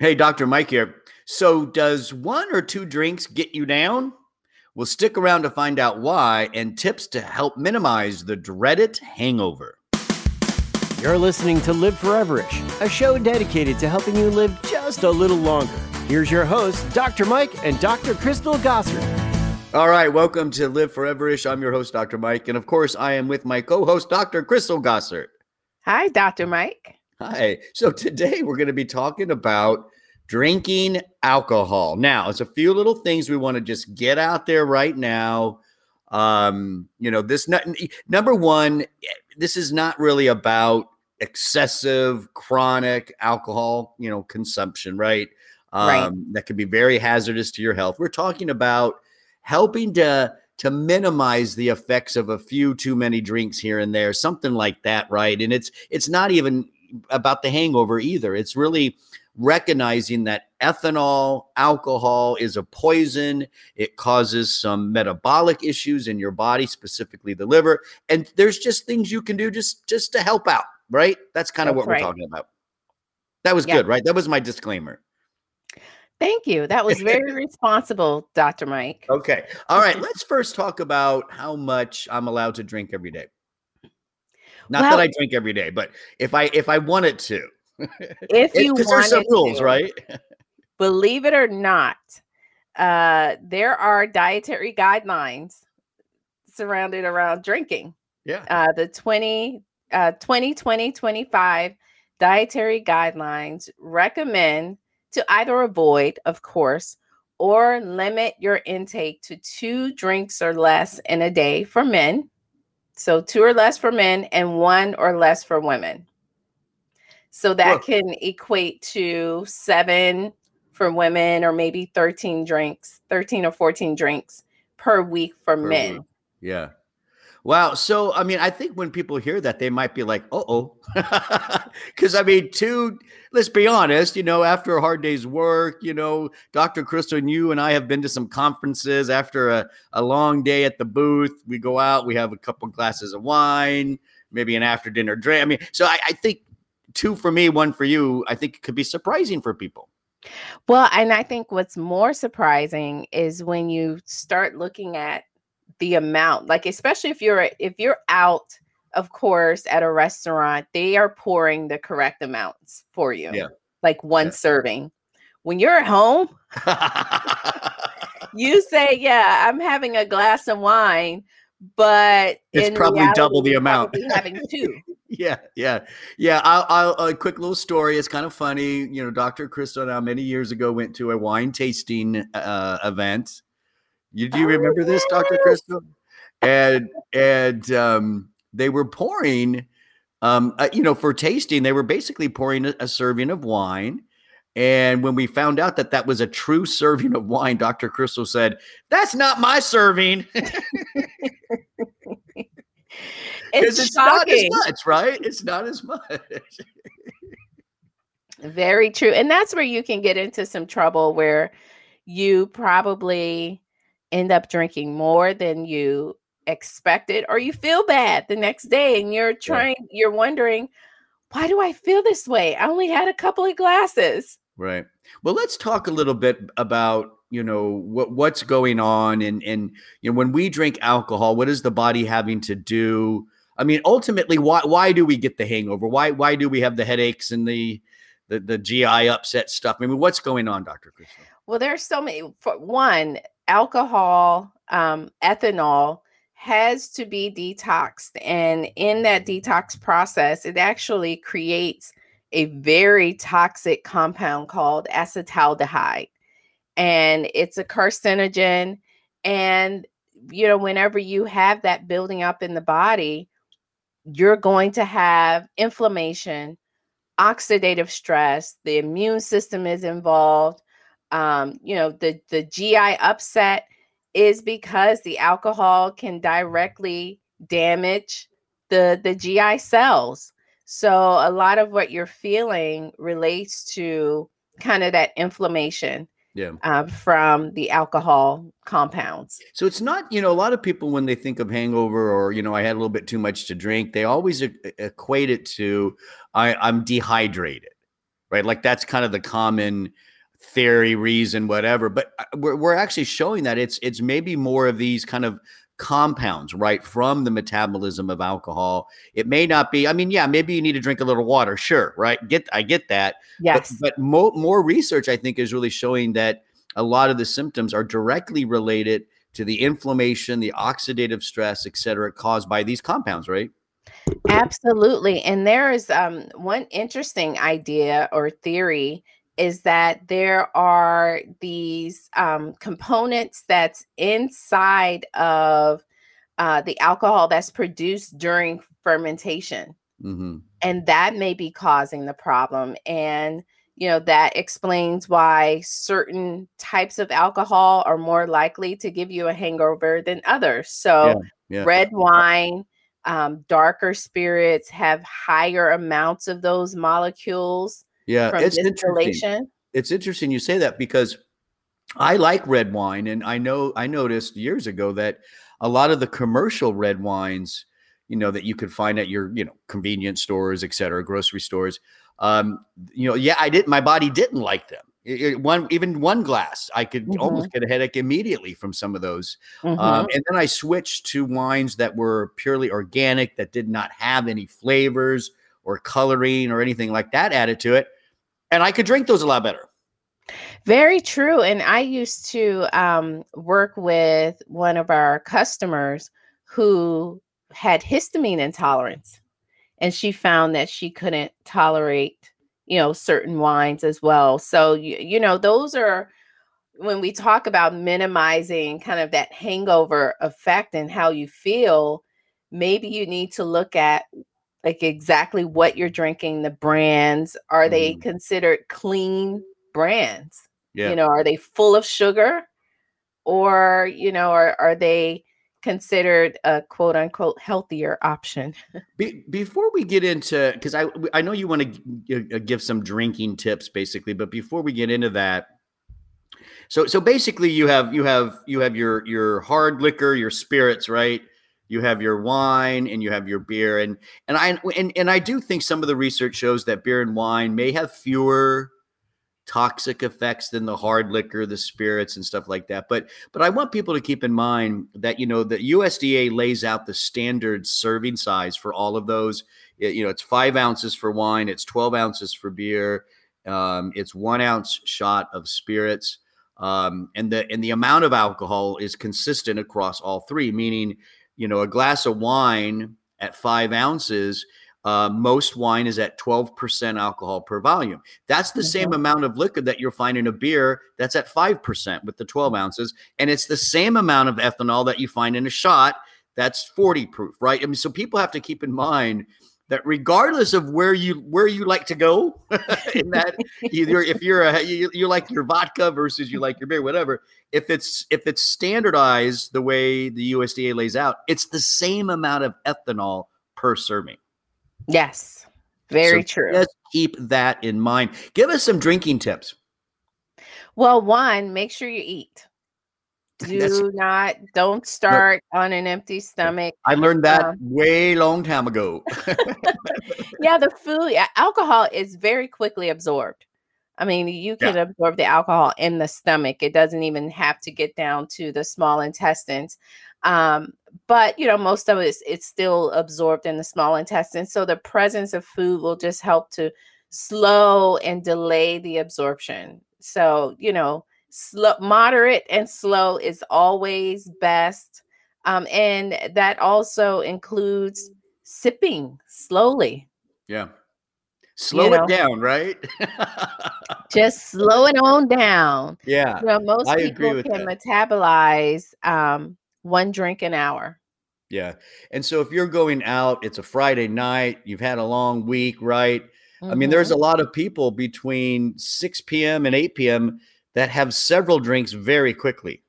Hey, Dr. Mike here. So, does one or two drinks get you down? We'll stick around to find out why and tips to help minimize the dreaded hangover. You're listening to Live Foreverish, a show dedicated to helping you live just a little longer. Here's your hosts, Dr. Mike and Dr. Crystal Gossard. All right, welcome to Live Foreverish. I'm your host, Dr. Mike. And of course, I am with my co host, Dr. Crystal Gossard. Hi, Dr. Mike. Hi. So, today we're going to be talking about drinking alcohol. Now, it's a few little things we want to just get out there right now. Um, you know, this number one, this is not really about excessive chronic alcohol, you know, consumption, right? Um, right. that can be very hazardous to your health. We're talking about helping to to minimize the effects of a few too many drinks here and there, something like that, right? And it's it's not even about the hangover either. It's really recognizing that ethanol, alcohol is a poison. It causes some metabolic issues in your body, specifically the liver. And there's just things you can do just just to help out, right? That's kind of what right. we're talking about. That was good, right? That was my disclaimer. Thank you. That was very responsible, Dr. Mike. Okay. All right. Let's first talk about how much I'm allowed to drink every day. Not well, that I drink every day, but if I if I wanted to. If you because there's some rules, to, right? believe it or not, uh, there are dietary guidelines surrounded around drinking. Yeah. Uh, the 20, uh, 2020 25 dietary guidelines recommend to either avoid, of course, or limit your intake to two drinks or less in a day for men. So, two or less for men and one or less for women. So, that can equate to seven for women or maybe 13 drinks, 13 or 14 drinks per week for per men. Week. Yeah. Wow. So, I mean, I think when people hear that, they might be like, "Uh oh," because I mean, two. Let's be honest. You know, after a hard day's work, you know, Doctor Crystal and you and I have been to some conferences. After a, a long day at the booth, we go out. We have a couple glasses of wine, maybe an after dinner drink. I mean, so I, I think two for me, one for you. I think it could be surprising for people. Well, and I think what's more surprising is when you start looking at the amount like especially if you're if you're out of course at a restaurant they are pouring the correct amounts for you yeah like one yeah. serving when you're at home you say yeah i'm having a glass of wine but it's probably reality, double the amount having two yeah yeah yeah I'll, I'll, a quick little story it's kind of funny you know dr crystal now many years ago went to a wine tasting uh, event you do you remember this, Dr. Crystal? And and um, they were pouring, um, uh, you know, for tasting. They were basically pouring a, a serving of wine. And when we found out that that was a true serving of wine, Dr. Crystal said, "That's not my serving." it's, it's not as much, right? It's not as much. Very true. And that's where you can get into some trouble where you probably end up drinking more than you expected or you feel bad the next day and you're trying you're wondering why do i feel this way i only had a couple of glasses right well let's talk a little bit about you know what what's going on and and you know when we drink alcohol what is the body having to do i mean ultimately why why do we get the hangover why why do we have the headaches and the the, the gi upset stuff i mean what's going on dr Crystal? well there's so many for one alcohol, um, ethanol has to be detoxed. And in that detox process, it actually creates a very toxic compound called acetaldehyde. And it's a carcinogen. And, you know, whenever you have that building up in the body, you're going to have inflammation, oxidative stress, the immune system is involved um, you know, the the GI upset is because the alcohol can directly damage the the GI cells. So a lot of what you're feeling relates to kind of that inflammation yeah uh, from the alcohol compounds so it's not you know a lot of people when they think of hangover or you know i had a little bit too much to drink they always e- equate it to I, i'm dehydrated right? Like that's kind of the common theory, reason, whatever. But uh, we're, we're actually showing that it's it's maybe more of these kind of compounds, right, from the metabolism of alcohol. It may not be. I mean, yeah, maybe you need to drink a little water, sure, right? Get I get that. Yes. But, but mo- more research, I think, is really showing that a lot of the symptoms are directly related to the inflammation, the oxidative stress, et cetera, caused by these compounds, right? Absolutely. And there is um, one interesting idea or theory is that there are these um, components that's inside of uh, the alcohol that's produced during fermentation. Mm-hmm. And that may be causing the problem. And, you know, that explains why certain types of alcohol are more likely to give you a hangover than others. So, yeah. red wine, um, darker spirits have higher amounts of those molecules Yeah, it's interesting. It's interesting you say that because I like red wine, and I know I noticed years ago that a lot of the commercial red wines, you know, that you could find at your you know convenience stores, et cetera, grocery stores. Um, you know, yeah, I did. My body didn't like them. It- it- one even one glass, I could almost get a headache immediately from some of those. Mhm. Um, and then I switched to wines that were purely organic, that did not have any flavors or coloring or anything like that added to it. And I could drink those a lot better. Very true. And I used to um, work with one of our customers who had histamine intolerance, and she found that she couldn't tolerate, you know, certain wines as well. So you, you know, those are when we talk about minimizing kind of that hangover effect and how you feel. Maybe you need to look at like exactly what you're drinking, the brands. Are they Mhm. considered clean brands? Yeah. you know are they full of sugar or you know are, are they considered a quote unquote healthier option Be, before we get into, because I I know you want to g- give some drinking tips, basically, but before we get into that, so so basically you have you have you have your your hard liquor, your spirits, right? You have your wine and you have your beer, and and I and, and I do think some of the research shows that beer and wine may have fewer toxic effects than the hard liquor, the spirits, and stuff like that. But but I want people to keep in mind that you know the USDA lays out the standard serving size for all of those. It- you know, it's five ounces for wine, it's twelve ounces for beer, um, it's one ounce shot of spirits, um, and the and the amount of alcohol is consistent across all three. Meaning, you know, a glass of wine at five ounces. Uh, most wine is at 12% alcohol per volume. That's the same amount of liquor that you'll find in a beer that's at 5% with the 12 ounces. And it's the same amount of ethanol that you find in a shot that's 40 proof, right? I mean, so people have to keep in mind that regardless of where you where you like to go in that either if you're a you, you like your vodka versus you like your beer whatever if it's if it's standardized the way the USDA lays out it's the same amount of ethanol per serving yes very So true Just keep that in mind. Give us some drinking tips. well one make sure you eat That's- do not don't start on an empty stomach I learned that Um, way long time ago. yeah the food yeah, alcohol is very quickly absorbed. I mean you can absorb the alcohol in the stomach it doesn't even have to get down to the small intestines um, but you know most of it is it's still absorbed in the small intestines so the presence of food will just help to slow and delay the absorption. So you know slow moderate and slow is always best um, and that also includes sipping slowly yeah. Slow know. it down, right? just slow it on down yeah. you know most I people can that. metabolize um, one drink an hour Yeah. And so if you're going out, it's a Friday night, you've had a long week, right? I mean, there's a Mhm. lot of people between 6 p.m. and 8 p.m. that have several drinks very quickly.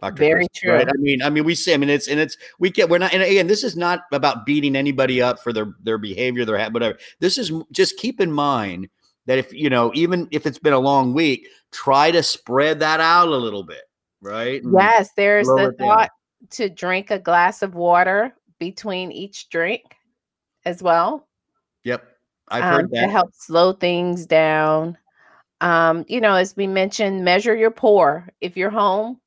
Dr. Very Chris, right? true. I mean, I mean, we see. I mean, it's and it's we get. We're not. And again, this is not about beating anybody up for their their behavior, their whatever. This is just keep in mind that if you know, even if it's been a long week, try to spread that out a little bit, right? And yes there's the it down. thought to drink a glass of water between each drink as well Yep. I've um, heard to that. help slow things down. Um, you know, as we mentioned, measure your pour. If you're home,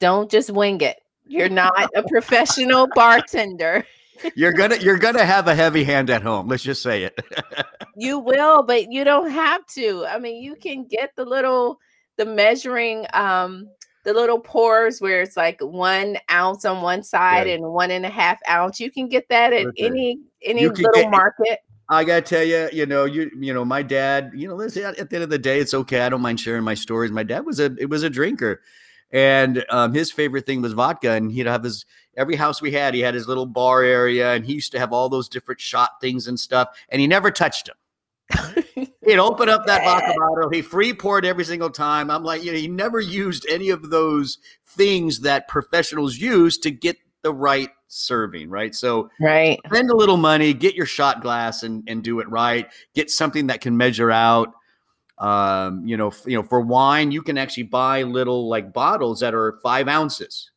don't just wing it. You're not a professional bartender. You're gonna you're gonna have a heavy hand at home. Let's just say it. You will, but you don't have to. I mean, you can get the little the measuring um the little pours where it's like one ounce on one side and one and a half ounce. You can get that at Listen, any any little get- market. I gotta tell you, you know, you you know, my dad, you know, listen, at the end of the day, it's okay. I don't mind sharing my stories. My dad was a it was a drinker, and um, his favorite thing was vodka, and he'd have his every house we had, he had his little bar area, and he used to have all those different shot things and stuff, and he never touched them. He'd open up that vodka bottle, he free poured every single time. I'm like, you know, he never used any of those things that professionals use to get the right serving, right? So Right. spend a little money, get your shot glass and, and do it right. Get something that can measure out. Um, you know, f- you know, for wine, you can actually buy little like bottles that are five ounces.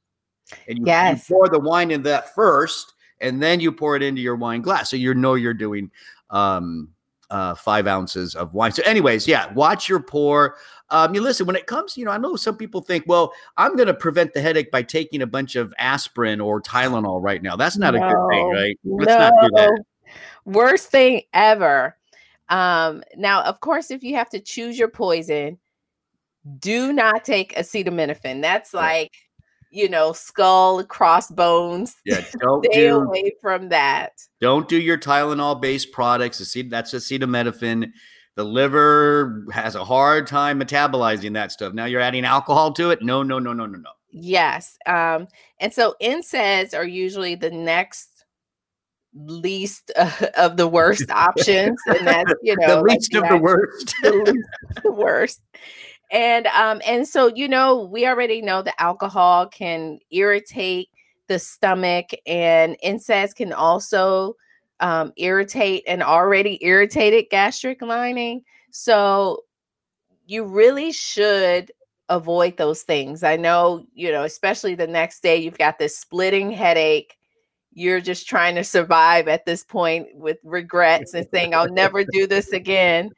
And you, you pour the wine in that first, and then you pour it into your wine glass. So you know you're doing um uh five ounces of wine. So, anyways, yeah, watch your pour. Um, you listen when it comes, you know, I know some people think, well, I'm gonna prevent the headache by taking a bunch of aspirin or Tylenol right now. That's not a good thing, right? Let's not do that. No. Worst thing ever. Um, now, of course, if you have to choose your poison, do not take acetaminophen. That's like, you know, skull, crossbones. Yeah, don't Stay do away from that. don't do your Tylenol based products. That's acetaminophen. The liver has a hard time metabolizing that stuff. Now you're adding alcohol to it. No, no, no, no, no, no. Yes. Um, and so NSAIDs are usually the next least uh, of the worst options. And that's, you know, the like least of the worst. the least- the worst. And um, and so you know, we already know that alcohol can irritate the stomach, and NSAIDs can also um, irritate an already irritated gastric lining. So you really should avoid those things. I know, you know, especially the next day, you've got this splitting headache. You're just trying to survive at this point with regrets and saying, I'll never do this again.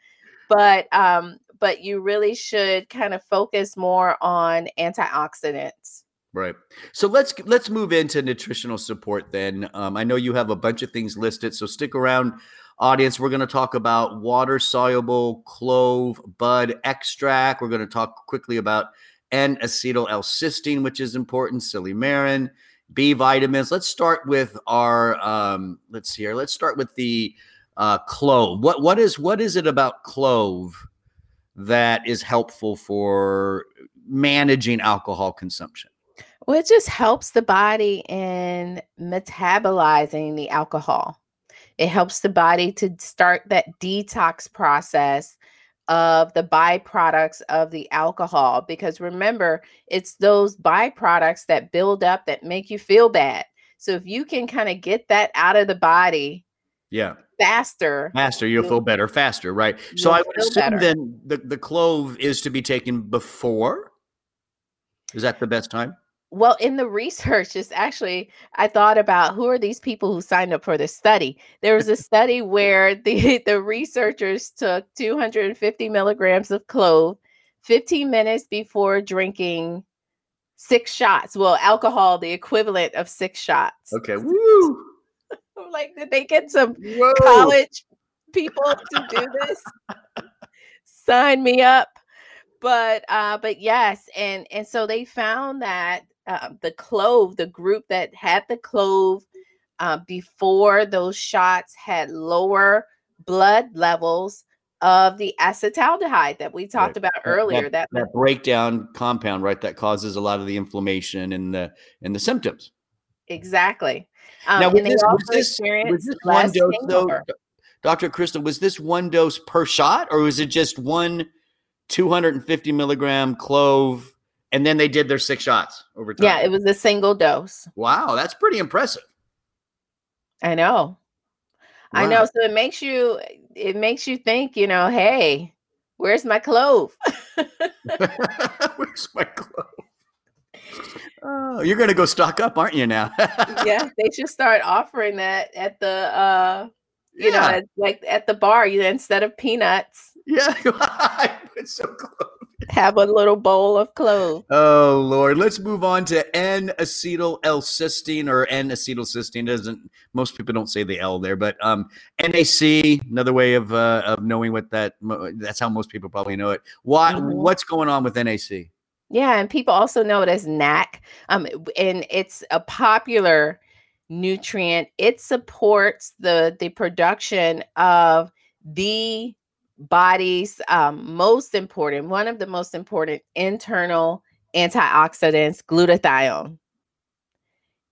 But um, but you really should kind of focus more on antioxidants. Right. So let's let's move into nutritional support then. Um, I know you have a bunch of things listed, so stick around, audience. We're going to talk about water soluble clove bud extract. We're going to talk quickly about N-acetyl L-cysteine, which is important. Silymarin, B vitamins. Let's start with our. Um, let's see here. Let's start with the uh, clove. What what is what is it about clove that is helpful for managing alcohol consumption? Well, it just helps the body in metabolizing the alcohol. It helps the body to start that detox process of the byproducts of the alcohol. Because remember, it's those byproducts that build up that make you feel bad. So if you can kind of get that out of the body Yeah. faster, Faster, you'll You'll- feel better faster, right? So I would assume better. then the, the clove is to be taken before. Is that the best time? Well, in the research, it's actually, I thought about who are these people who signed up for this study. There was a study where the, the researchers took 250 milligrams of clove 15 minutes before drinking six shots. Well, alcohol, the equivalent of six shots. Okay. Woo! I'm like, did they get some Whoa! college people to do this? Sign me up. But uh, but yes, and and so they found that uh, the clove, the group that had the clove uh, before those shots had lower blood levels of the acetaldehyde that we talked Right. about That- earlier. That, That breakdown compound, right? That causes a lot of the inflammation and the and the symptoms. exactly. Um, now, was this, was this, was this one dose though. Dr. Crystal? Was this one dose per shot, or was it just one 250 milligram clove, and then they did their six shots over time? Yeah, it was a single dose. wow, that's pretty impressive. I know. I know. So it makes you it makes you think, you know, hey, where's my clove? Where's my clove? Oh, you're gonna go stock up, aren't you now? yeah, they should start offering that at the uh You yeah. know, like at the bar, you instead of peanuts. Yeah, it's so close have a little bowl of clove. Oh Lord, let's move on to N-acetyl L-cysteine or N-acetylcysteine. Doesn't most people don't say the L there, but um, NAC, another way of uh, of knowing what that. That's how most people probably know it. Why? Mm-hmm. What's going on with NAC? Yeah, and people also know it as NAC. Um, and it's a popular nutrient. It supports the the production of the body's um, most important, one of the most important internal antioxidants, glutathione.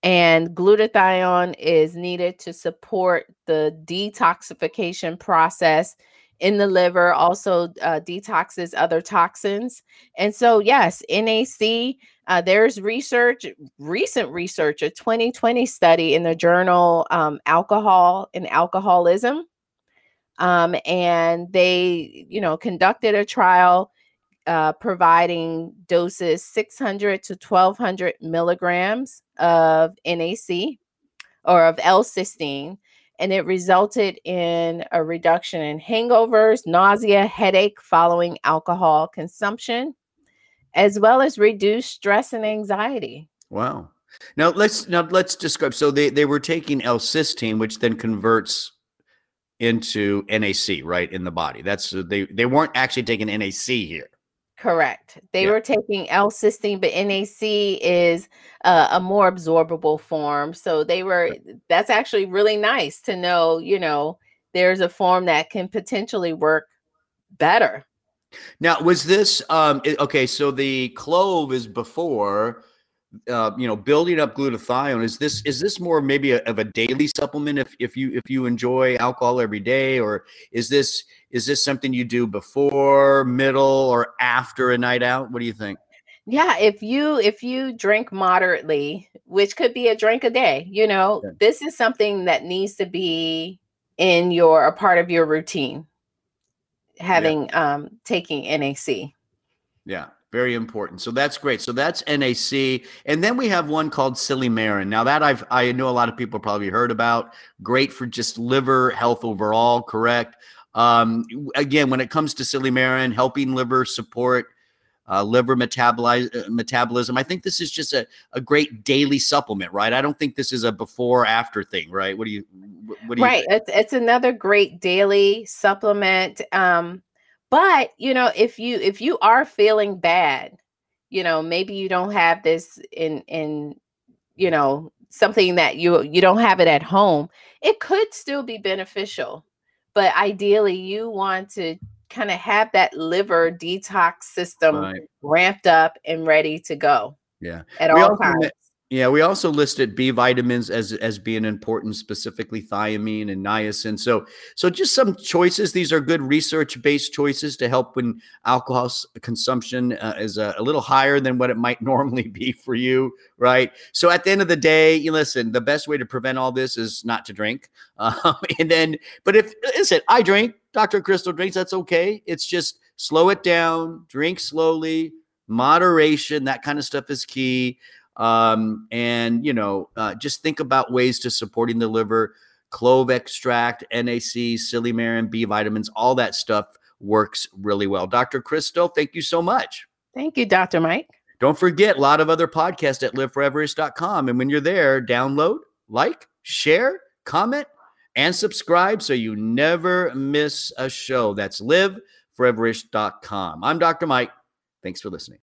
And glutathione is needed to support the detoxification process in the liver, also uh, detoxes other toxins. And so, yes, NAC, uh, there's research, recent research, a 2020 study in the journal um, Alcohol and Alcoholism um, and they, you know, conducted a trial uh, providing doses 600 to 1200 milligrams of NAC or of L-cysteine, and it resulted in a reduction in hangovers, nausea, headache following alcohol consumption, as well as reduced stress and anxiety. Wow. Now let's now let's describe. So they they were taking L-cysteine, which then converts into NAC, right, in the body. That's uh, they they weren't actually taking NAC here. Correct. They yeah. were taking L-cysteine, but NAC is uh, a more absorbable form. So they were. That's actually really nice to know. You know, there's a form that can potentially work better. Now, was this um okay? So the clove is before uh, you know, building up glutathione is this is this more maybe a, of a daily supplement if if you if you enjoy alcohol every day, or is this is this something you do before, middle, or after a night out? What do you think? Yeah, if you if you drink moderately, which could be a drink a day, you know, yeah. this is something that needs to be in your a part of your routine. Having yeah. um taking NAC. Yeah. Very important. So that's great. So that's NAC, and then we have one called Silymarin. Now that I've I know a lot of people probably heard about. Great for just liver health overall. Correct. Um, again, when it comes to Silymarin, helping liver support uh, liver metabolize, uh, metabolism. I think this is just a, a great daily supplement, right? I don't think this is a before after thing, right? What do you? What do you? right. You it's it's another great daily supplement. Um, but you know if you if you are feeling bad you know maybe you don't have this in in you know something that you you don't have it at home it could still be beneficial. But ideally you want to kind of have that liver detox system right. ramped up and ready to go yeah. at we all times yeah, we also listed B vitamins as as being important, specifically thiamine and niacin. So, so just some choices. These are good research based choices to help when alcohol consumption uh, is a, a, little higher than what it might normally be for you, right? So, at the end of the day, you listen. The best way to prevent all this is not to drink. Um, and then, but if listen, I drink, Doctor Crystal drinks. That's okay. It's just slow it down, drink slowly, moderation. That kind of stuff is key um, and you know uh, just think about ways to supporting the liver clove extract nac silymarin b vitamins all that stuff works really well. Dr crystal thank you so much. Thank you dr mike. Don't forget a lot of other podcasts at liveforeverish.com and when you're there download like share comment and subscribe so you never miss a show. That's liveforeverish.com i'm dr mike. Thanks for listening